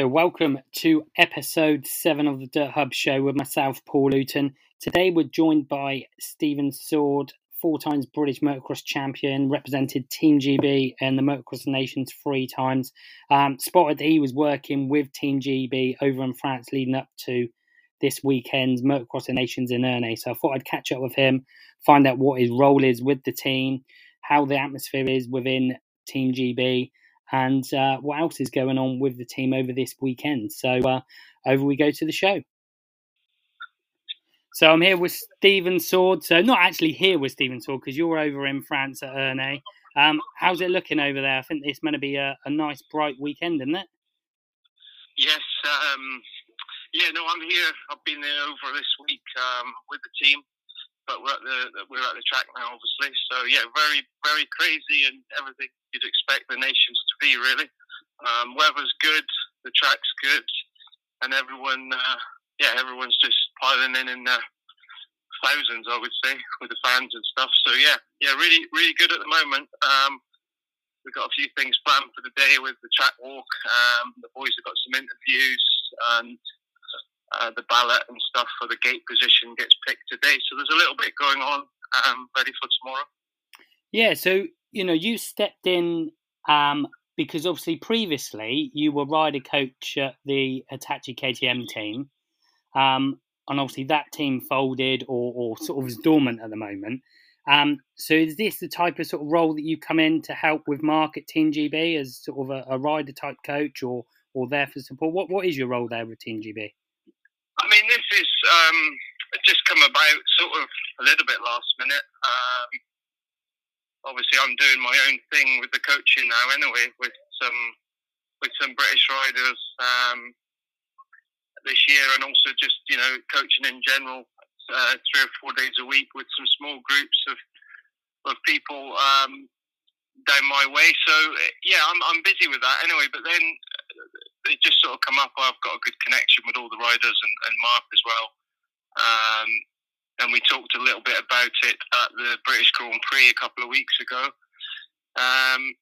So, welcome to episode seven of the Dirt Hub show with myself, Paul Luton. Today, we're joined by Stephen Sword, four times British motocross champion, represented Team GB and the Motocross Nations three times. Um, spotted that he was working with Team GB over in France leading up to this weekend's Motocross Nations in Ernée. So, I thought I'd catch up with him, find out what his role is with the team, how the atmosphere is within Team GB and uh, what else is going on with the team over this weekend. So uh, over we go to the show. So I'm here with Stephen Sword. So not actually here with Stephen Sword because you're over in France at Ernée. Um, how's it looking over there? I think it's going to be a, a nice, bright weekend, isn't it? Yes. Um, yeah. No, I'm here. I've been there over this week um, with the team but we're at the we're at the track now, obviously. So yeah, very very crazy and everything you'd expect the nations be really. Um, weather's good, the track's good, and everyone uh, yeah everyone's just piling in in uh, thousands, I would say, with the fans and stuff. So yeah, yeah, really really good at the moment. Um, we've got a few things planned for the day with the track walk. Um, the boys have got some interviews and uh, the ballot and stuff for the gate position gets picked today. So there's a little bit going on um, ready for tomorrow. Yeah, so you know you stepped in um, because obviously previously you were rider coach at the Hitachi KTM team, um, and obviously that team folded or, or sort of is dormant at the moment. Um, so is this the type of sort of role that you come in to help with Mark at Team GB as sort of a, a rider type coach or or there for support? What what is your role there with Team GB? I mean, this is um, just come about sort of a little bit last minute. Um, obviously, I'm doing my own thing with the coaching now, anyway, with some with some British riders um, this year, and also just you know coaching in general, uh, three or four days a week with some small groups of of people um, down my way. So yeah, I'm I'm busy with that anyway. But then it just sort of come up. I've got a good connection with all the riders and, and Mark as well. Um, and we talked a little bit about it at the British Grand Prix a couple of weeks ago. Um,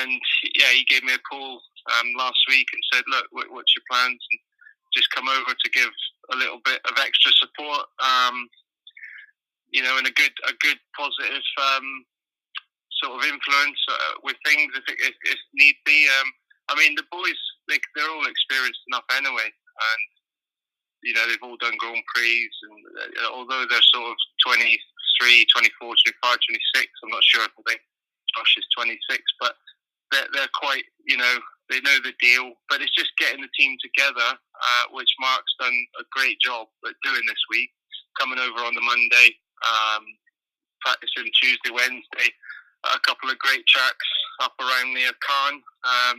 and yeah, he gave me a call um, last week and said, "Look, what's your plans?" And just come over to give a little bit of extra support. Um, you know, and a good, a good positive um, sort of influence uh, with things if, if, if need be. Um, I mean, the boys they, they're all experienced enough anyway, and you know they've all done Grand Prix, and uh, although they're sort of 23, 24, 25, 26, I'm not sure. If I think Josh is 26, but they're, they're quite, you know, they know the deal. But it's just getting the team together, uh, which Mark's done a great job at doing this week. Coming over on the Monday, um, practicing Tuesday, Wednesday, a couple of great tracks up around near Caen. Um,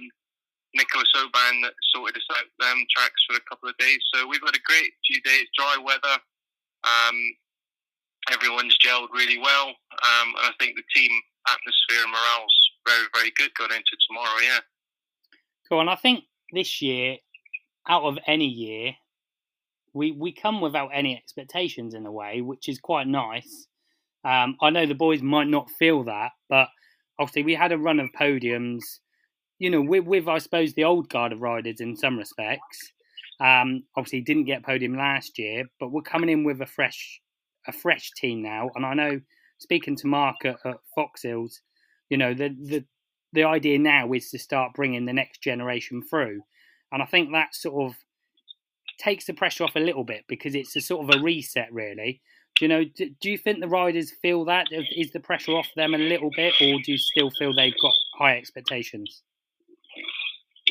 Nicolas Aubin that sorted us out them tracks for a couple of days. So we've had a great few days, dry weather. Um, everyone's gelled really well, um, and I think the team atmosphere and morale's very, very good going into tomorrow. Yeah. Cool, and I think this year, out of any year, we we come without any expectations in a way, which is quite nice. Um, I know the boys might not feel that, but obviously we had a run of podiums you know, with, with I suppose the old guard of riders in some respects. Um, obviously, didn't get podium last year, but we're coming in with a fresh, a fresh team now. And I know, speaking to Mark at, at Fox Hills, you know, the the the idea now is to start bringing the next generation through, and I think that sort of takes the pressure off a little bit because it's a sort of a reset, really. Do you know? Do, do you think the riders feel that is the pressure off them a little bit, or do you still feel they've got high expectations?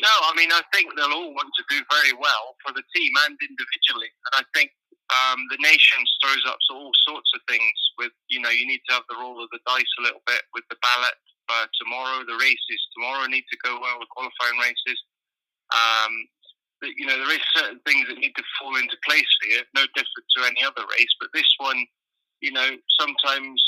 No, I mean, I think they'll all want to do very well for the team and individually. And I think um, the nations throws up all sorts of things. With you know, you need to have the roll of the dice a little bit with the ballot uh, tomorrow. The races tomorrow need to go well. The qualifying races. Um, but, you know, there is certain things that need to fall into place here. No different to any other race, but this one, you know, sometimes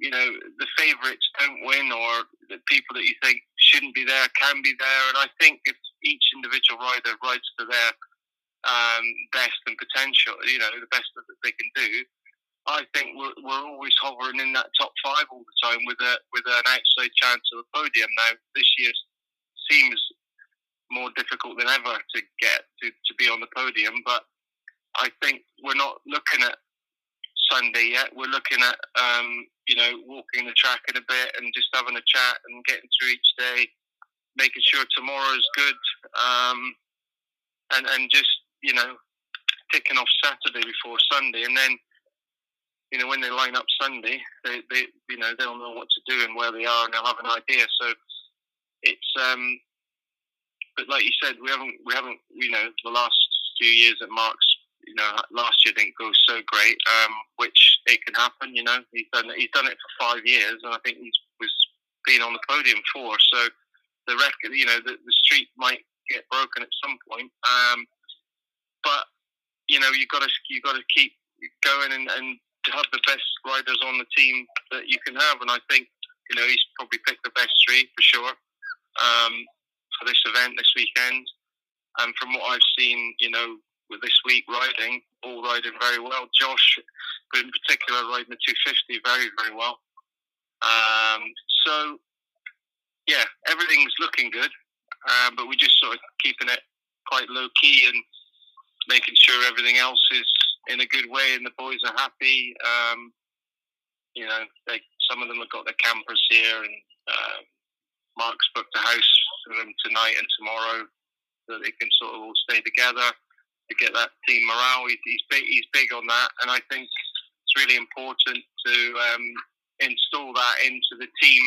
you know, the favourites don't win or the people that you think shouldn't be there can be there. And I think if each individual rider rides to their um, best and potential, you know, the best that they can do, I think we're, we're always hovering in that top five all the time with a with an outside chance of a podium. Now this year seems more difficult than ever to get to, to be on the podium. But I think we're not looking at Sunday yet. We're looking at um, you know walking the track in a bit and just having a chat and getting through each day, making sure tomorrow is good, um, and and just you know ticking off Saturday before Sunday, and then you know when they line up Sunday, they, they you know they'll know what to do and where they are, and they'll have an idea. So it's um, but like you said, we haven't we haven't you know the last few years at Mark's you know, last year didn't go so great, um, which it can happen. You know, he's done he's done it for five years, and I think he's was been on the podium for. So the record, you know, the, the streak might get broken at some point. Um, but you know, you got to you got to keep going and, and to have the best riders on the team that you can have. And I think you know he's probably picked the best three for sure um, for this event this weekend. And from what I've seen, you know, with this week riding, all riding very well. Josh, in particular, riding the 250 very, very well. Um, so, yeah, everything's looking good, um, but we're just sort of keeping it quite low key and making sure everything else is in a good way and the boys are happy. Um, you know, they, some of them have got their campers here, and uh, Mark's booked a house for them tonight and tomorrow so they can sort of all stay together to get that team morale. He's, he's big. He's big on that, and I think it's really important to um, install that into the team,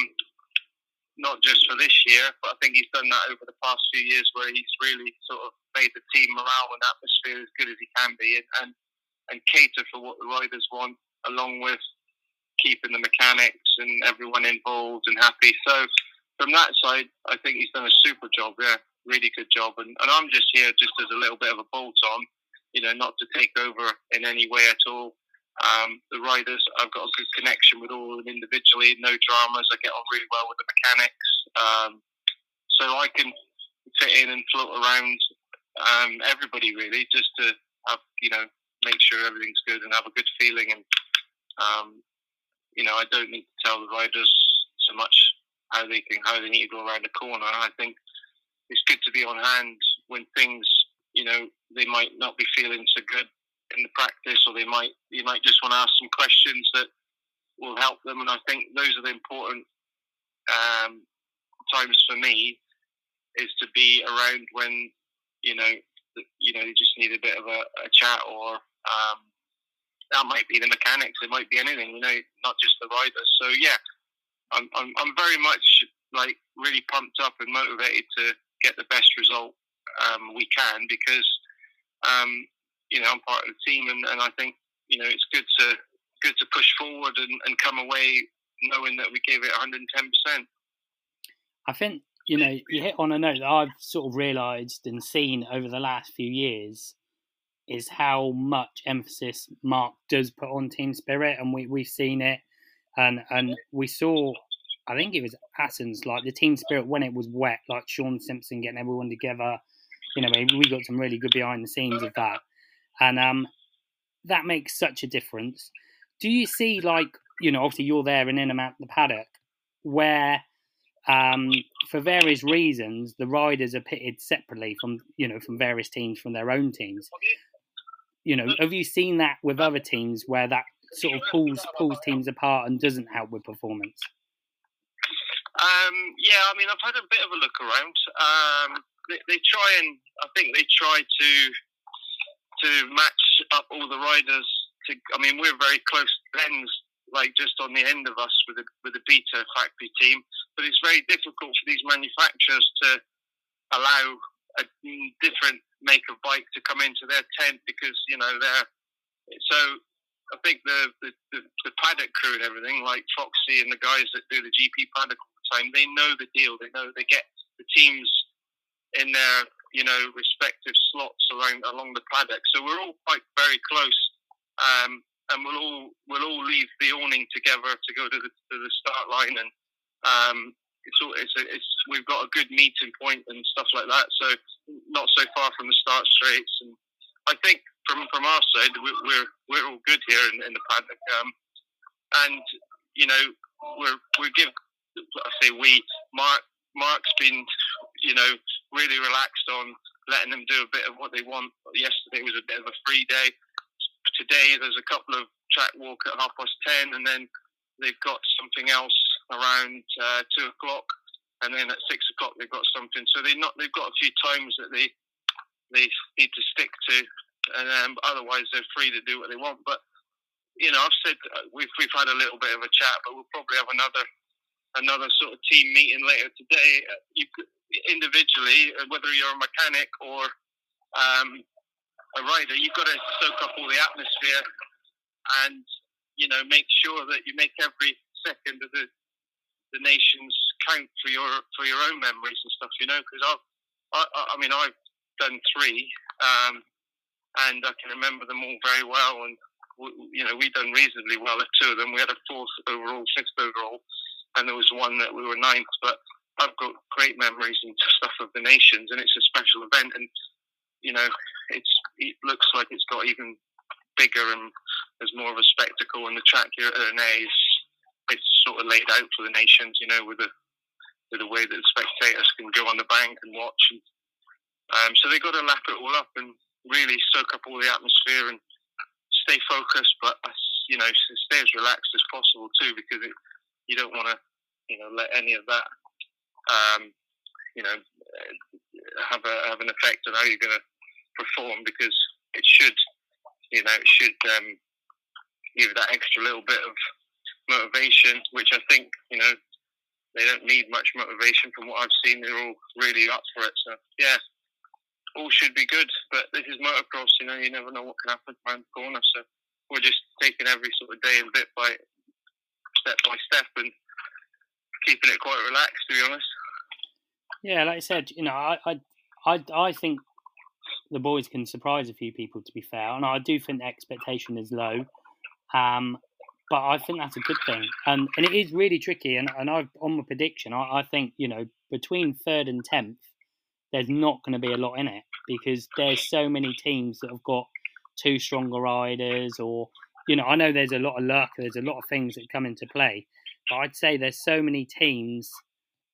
not just for this year, but I think he's done that over the past few years, where he's really sort of made the team morale and atmosphere as good as he can be, and and, and cater for what the riders want, along with keeping the mechanics and everyone involved and happy. So from that side, I think he's done a super job. Yeah really good job. And, and I'm just here just as a little bit of a bolt on, you know, not to take over in any way at all. Um, the riders, I've got a good connection with all of them individually, no dramas. I get on really well with the mechanics. Um, so I can fit in and float around um, everybody really, just to have, you know, make sure everything's good and have a good feeling. And, um, you know, I don't need to tell the riders so much how they can, how they need to go around the corner. I think it's good to be on hand when things, you know, they might not be feeling so good in the practice, or they might you might just want to ask some questions that will help them. And I think those are the important um, times for me is to be around when you know you know you just need a bit of a, a chat or um, that might be the mechanics it might be anything you know not just the riders so yeah I'm, I'm, I'm very much like really pumped up and motivated to get the best result um, we can because um, you know I'm part of the team and, and I think you know it's good to good to push forward and, and come away knowing that we gave it 110 percent. I think you know you hit on a note that I've sort of realised and seen over the last few years is how much emphasis Mark does put on team spirit, and we we've seen it, and and we saw I think it was Athens, like the team spirit when it was wet, like Sean Simpson getting everyone together. You know, we got some really good behind the scenes of that, and um, that makes such a difference. Do you see, like, you know, obviously you're there and in and out the paddock, where um, for various reasons the riders are pitted separately from, you know, from various teams from their own teams. You know, have you seen that with other teams where that sort of pulls pulls teams apart and doesn't help with performance? Um, yeah, I mean, I've had a bit of a look around. Um, they, they, try and I think they try to to match up all the riders. To I mean, we're very close friends, like just on the end of us with the with the Beta factory team. But it's very difficult for these manufacturers to allow a different make of bike to come into their tent because you know they're so I think the, the, the, the, paddock crew and everything, like Foxy and the guys that do the GP paddock time. They know the deal. They know they get the teams in their you know respective slots around along the paddock. So we're all quite very close, um, and we'll all we'll all leave the awning together to go to the to the start line, and um, it's all it's, a, it's we've got a good meeting point and stuff like that. So not so far from the start straights, and I think from from our side we're we're, all good here in, in the paddock, um, and you know we're we give I say we. Mark Mark's been you know, really relaxed on letting them do a bit of what they want. Yesterday was a bit of a free day. Today there's a couple of track walk at half past ten, and then they've got something else around uh, two o'clock, and then at six o'clock they've got something. So they not they've got a few times that they they need to stick to, and um, otherwise they're free to do what they want. But you know, I've said uh, we've we've had a little bit of a chat, but we'll probably have another another sort of team meeting later today. Uh, you could, individually, uh, whether you're a mechanic or um, a rider, you've got to soak up all the atmosphere and you know make sure that you make every second of the the nations count for your for your own memories and stuff. You know, because I've I, I mean I've done three, um, and I can remember them all very well. And you know, we done reasonably well at two of them. We had a fourth overall, sixth overall, and there was one that we were ninth. But I've got great memories and stuff of the nations, and it's a special event. And you know, it's it looks like it's got even bigger and there's more of a spectacle. And the track here at Ernée is it's sort of laid out for the nations, you know, with the with the way that the spectators can go on the bank and watch. And, um, so they got to lap it all up and really soak up all the atmosphere and stay focused, but you know, stay as relaxed as possible too, because it, you don't want to, you know, let any of that, um, you know, have a have an effect on how you're going to perform, because it should, you know, it should um, give that extra little bit of motivation, which I think, you know, they don't need much motivation from what I've seen. They're all really up for it. So yeah, all should be good. But this is motocross, you know, you never know what can happen around the corner. So we're just taking every sort of day and bit by step by step and keeping it quite relaxed, to be honest. Yeah, like I said, you know, I, I, I, I think the boys can surprise a few people. To be fair, and I do think the expectation is low. Um, but I think that's a good thing, and and it is really tricky. And and I've on my prediction, I, I think you know between third and tenth, there's not going to be a lot in it because there's so many teams that have got two stronger riders or you know I know there's a lot of luck there's a lot of things that come into play but I'd say there's so many teams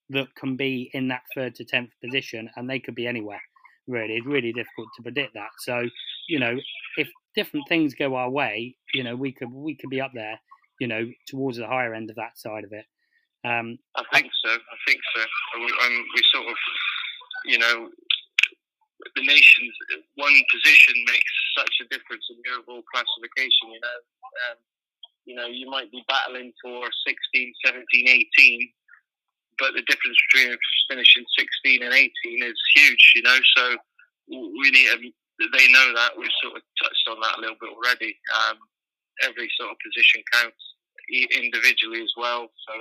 that can be in that third to 10th position and they could be anywhere really. It's really difficult to predict that. So you know if different things go our way you know we could we could be up there you know towards the higher end of that side of it. Um, I think so I think so. Um, we sort of you know, the nation's one position makes such a difference in the overall classification. You know, um, you know, you might be battling for 16, 17, 18, but the difference between finishing 16 and 18 is huge. You know, so we need. Um, they know that we've sort of touched on that a little bit already. Um, every sort of position counts individually as well. So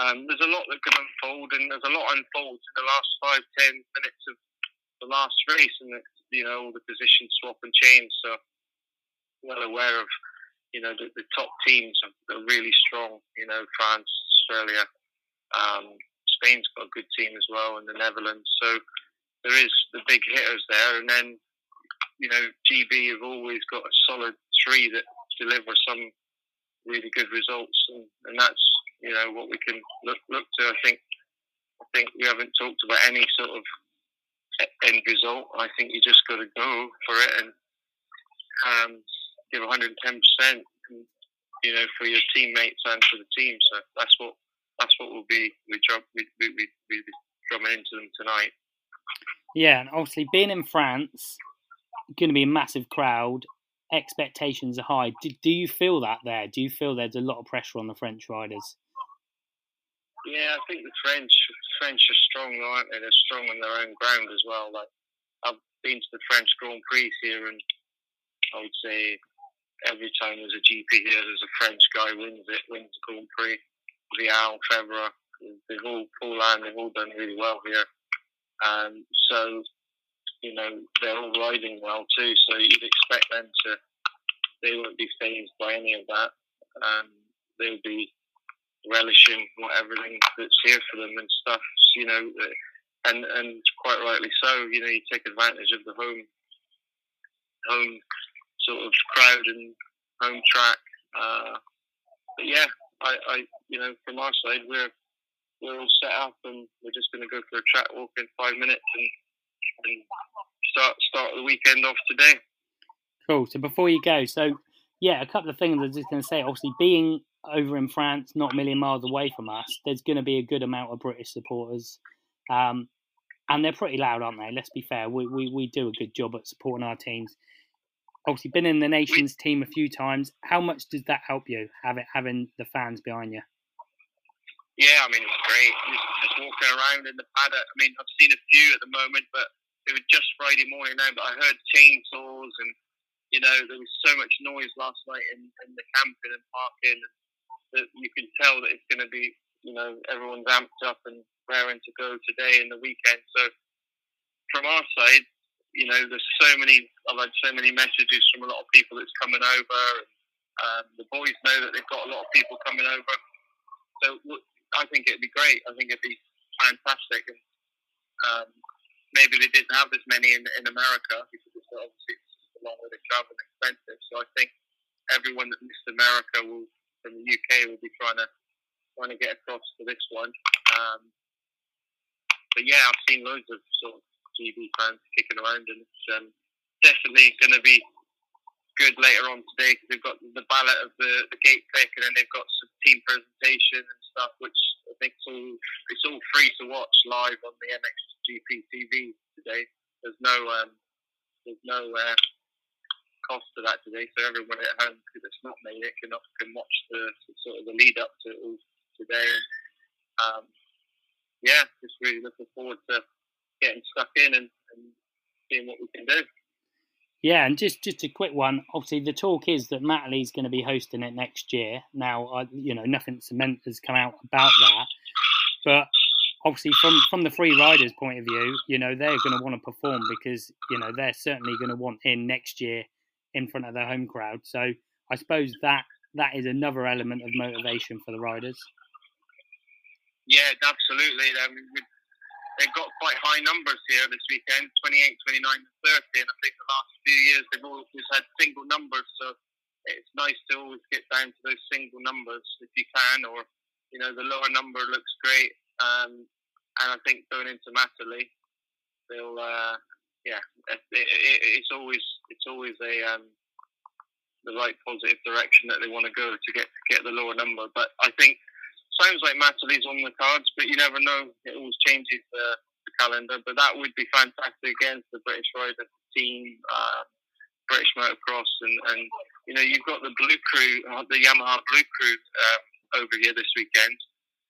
um, there's a lot that can unfold, and there's a lot unfolds in the last five, ten minutes of the last race, and you know all the positions swap and change. So, well aware of you know the, the top teams are really strong. You know, France, Australia, um, Spain's got a good team as well, and the Netherlands. So there is the big hitters there, and then you know GB have always got a solid three that deliver some really good results, and, and that's you know what we can look look to. I think I think we haven't talked about any sort of end result. I think you just got to go for it and um, give 110 percent, you know, for your teammates and for the team. So that's what that's what we'll be we we we we, we drumming into them tonight. Yeah, and obviously being in France, going to be a massive crowd. Expectations are high. Do, do you feel that there? Do you feel there's a lot of pressure on the French riders? Yeah, I think the French French are strong, aren't they? They're strong on their own ground as well. Like I've been to the French Grand Prix here, and I would say every time there's a GP here, there's a French guy wins it, wins the Grand Prix. Vialle, Febvre, they've all Paulin, they've all done really well here. Um, so you know they're all riding well too. So you'd expect them to. They won't be phased by any of that. Um, they'll be relishing what everything that's here for them and stuff. You know, and and quite rightly so. You know, you take advantage of the home home sort of crowd and home track. Uh, but yeah, I, I you know from our side we're we're all set up, and we're just going to go for a track walk in five minutes and, and start start the weekend off today. Cool. So before you go, so yeah, a couple of things I was just going to say. Obviously, being over in France, not a million miles away from us, there's going to be a good amount of British supporters. Um, and they're pretty loud, aren't they? Let's be fair. We, we, we do a good job at supporting our teams. Obviously, been in the nations team a few times. How much does that help you, have it, having the fans behind you? Yeah, I mean, it's great. Just, just walking around in the paddock. I mean, I've seen a few at the moment, but it was just Friday morning now. But I heard chainsaws and, you know, there was so much noise last night in, in the camping and parking. And that you can tell that it's going to be, you know, everyone's amped up and raring to go today and the weekend. So from our side, you know, there's so many, I've had so many messages from a lot of people that's coming over. Um, the boys know that they've got a lot of people coming over. So I think it'd be great. I think it'd be fantastic. And um, maybe they didn't have as many in, in America because it's obviously it's a long way to travel and expensive. So I think everyone that missed America will from the UK will be trying to trying to get across to this one. Um, but yeah, I've seen loads of sort of GB fans kicking around, and it's um, definitely going to be good later on today because they've got the ballot of the, the gate pick, and then they've got some team presentation and stuff, which I think it's all it's all free to watch live on the MXGP TV today. There's no um, there's no uh, cost to that today. So everyone at home, because it's not made it, can can watch the, sort of the lead up to it all today. Um, yeah, just really looking forward to getting stuck in and, and seeing what we can do. Yeah, and just just a quick one. Obviously, the talk is that Matterley's going to be hosting it next year. Now, I, you know, nothing cement has come out about that, but obviously, from from the free riders' point of view, you know, they're going to want to perform because you know they're certainly going to want in next year in front of their home crowd. So I suppose that that is another element of motivation for the riders. Yeah, absolutely. They've got quite high numbers here this weekend 28, 29, and 30. And I think the last few years they've always had single numbers. So it's nice to always get down to those single numbers if you can, or, you know, the lower number looks great. Um, and I think going into Matterley, they'll, uh, yeah, it, it, it's always it's always a um, the right positive direction that they want to go to get get the lower number. But I think sounds like Matterley's on the cards, but you never know. It always changes the, the calendar. But that would be fantastic against the British rider team, uh, British motocross, and, and you know you've got the Blue Crew, uh, the Yamaha Blue Crew um, over here this weekend.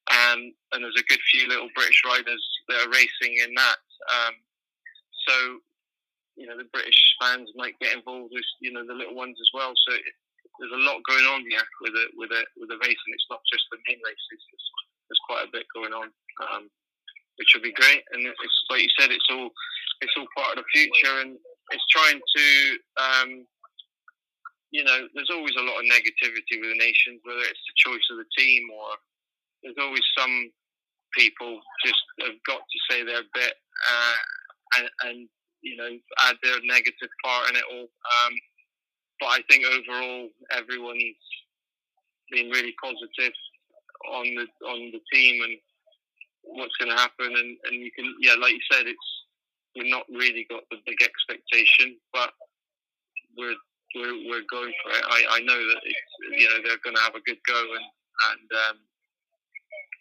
Um, and there's a good few little British riders that are racing in that. Um, so, you know, the British fans might get involved with, you know, the little ones as well. So it, there's a lot going on here with a with a with a race, and it's not just the main races. There's, there's quite a bit going on, um, which will be great. And it's like you said, it's all it's all part of the future, and it's trying to. Um, you know, there's always a lot of negativity with the nations, whether it's the choice of the team or there's always some people just have got to say their bit uh, and, and you know, add their negative part in it all. Um, but I think overall, everyone's been really positive on the on the team and what's going to happen. And, and you can, yeah, like you said, it's we've not really got the big expectation, but we're we're, we're going for it. I, I know that it's you know they're going to have a good go and and um,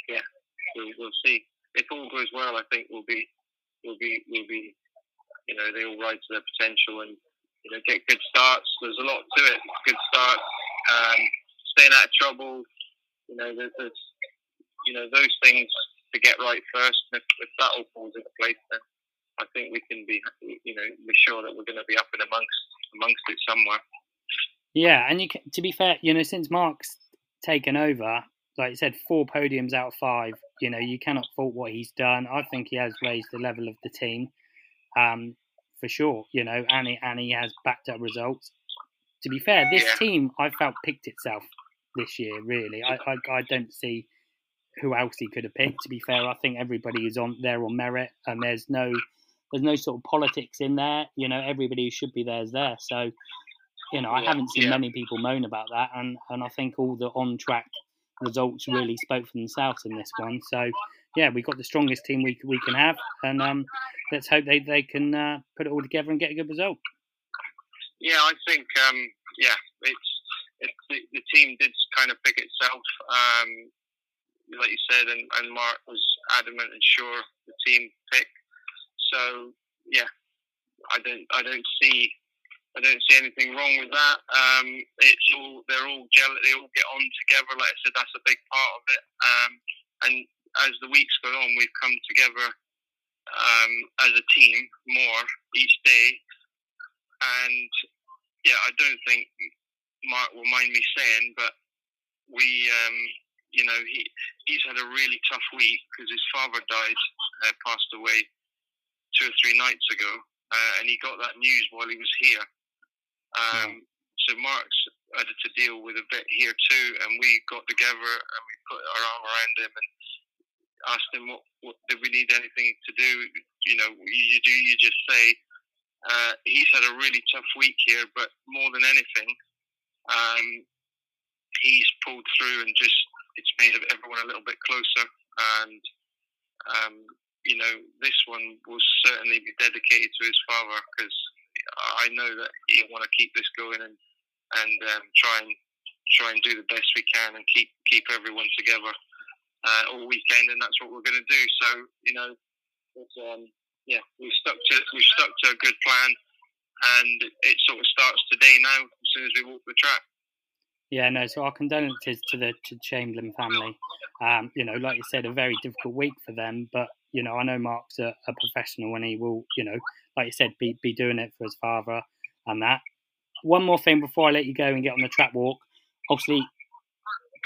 yeah, we'll, we'll see. If all goes well, I think we'll be we'll be we'll be you know, they all ride to their potential and you know get good starts. There's a lot to it. Good starts, um, staying out of trouble. You know, there's, there's you know those things to get right first. If, if that all falls into place, then I think we can be you know be sure that we're going to be up and amongst amongst it somewhere. Yeah, and you can, to be fair, you know, since Mark's taken over, like you said, four podiums out of five. You know, you cannot fault what he's done. I think he has raised the level of the team um, for sure. You know, and he, and he has backed up results. To be fair, this yeah. team I felt picked itself this year. Really, I, I, I don't see who else he could have picked. To be fair, I think everybody is on there on merit, and there's no there's no sort of politics in there. You know, everybody who should be there is there. So, you know, I haven't seen yeah. many people moan about that, and and I think all the on track results really spoke for themselves in this one. So, yeah, we've got the strongest team we we can have, and um, let's hope they they can uh, put it all together and get a good result. Yeah, I think um, yeah, it's, it's the, the, team did kind of pick itself. Um, like you said, and, and Mark was adamant and sure the team pick. So yeah, I don't I don't see I don't see anything wrong with that. Um, it's all they're all gel. They all get on together. Like I said, that's a big part of it. Um, and as the weeks go on, we've come together um, as a team more each day. And yeah, I don't think Mark will mind me saying, but we, um, you know, he he's had a really tough week because his father died, uh, passed away two or three nights ago, uh, and he got that news while he was here. Um, so Mark's had to deal with a bit here too, and we got together and we put our arm around him and asked him what, what did we need anything to do. You know, you do you just say. Uh, he's had a really tough week here, but more than anything, um, he's pulled through and just it's made everyone a little bit closer. And um, you know, this one will certainly be dedicated to his father because I know that you want to keep this going and and um, try and try and do the best we can and keep keep everyone together uh, all weekend, and that's what we're going to do. So you know, um, yeah, we've stuck to we've stuck to a good plan, and it sort of starts today now as soon as we walk the track. Yeah, no. So our condolences to the to Chamberlain family. Um, you know, like you said, a very difficult week for them. But you know, I know Mark's a, a professional, and he will, you know, like you said, be be doing it for his father and that. One more thing before I let you go and get on the track walk. Obviously,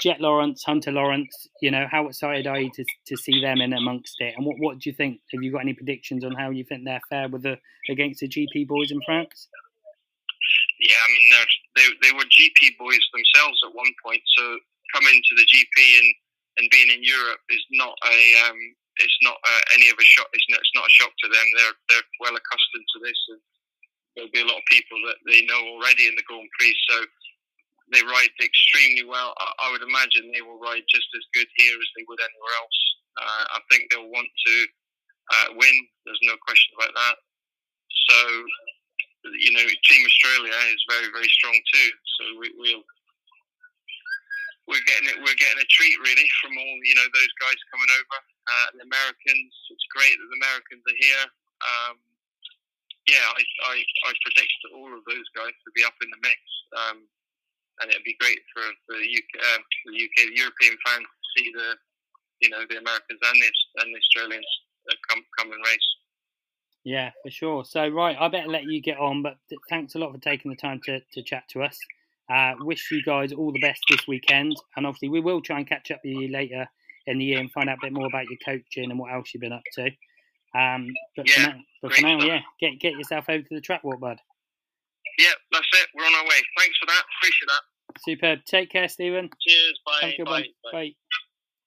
Jett Lawrence, Hunter Lawrence. You know, how excited are you to, to see them in amongst it? And what what do you think? Have you got any predictions on how you think they're fair with the against the GP boys in France? Yeah, I mean, they they were GP boys themselves at one point. So coming to the GP and, and being in Europe is not a um, it's not any of a shock. It's not, it's not a shock to them. They're they're well accustomed to this, and there'll be a lot of people that they know already in the Grand Prix. So they ride extremely well. I, I would imagine they will ride just as good here as they would anywhere else. Uh, I think they'll want to uh, win. There's no question about that. So you know, Team Australia is very, very strong too. So we, will we're getting it. We're getting a treat really from all you know those guys coming over. Uh, the Americans. It's great that the Americans are here. Um, yeah, I, I, I predict all of those guys to be up in the mix, um, and it'd be great for, for the UK, um, the UK, the European fans to see the you know the Americans and the and the Australians come come and race. Yeah, for sure. So, right, I better let you get on, but thanks a lot for taking the time to, to chat to us. Uh, wish you guys all the best this weekend, and obviously, we will try and catch up with you later in the year and find out a bit more about your coaching and what else you've been up to. Um, but yeah, for now, but for now yeah, get get yourself over to the track walk, bud. Yeah, that's it. We're on our way. Thanks for that. Appreciate that. Superb. Take care, Stephen. Cheers. Bye. Bye. Bye. Bye.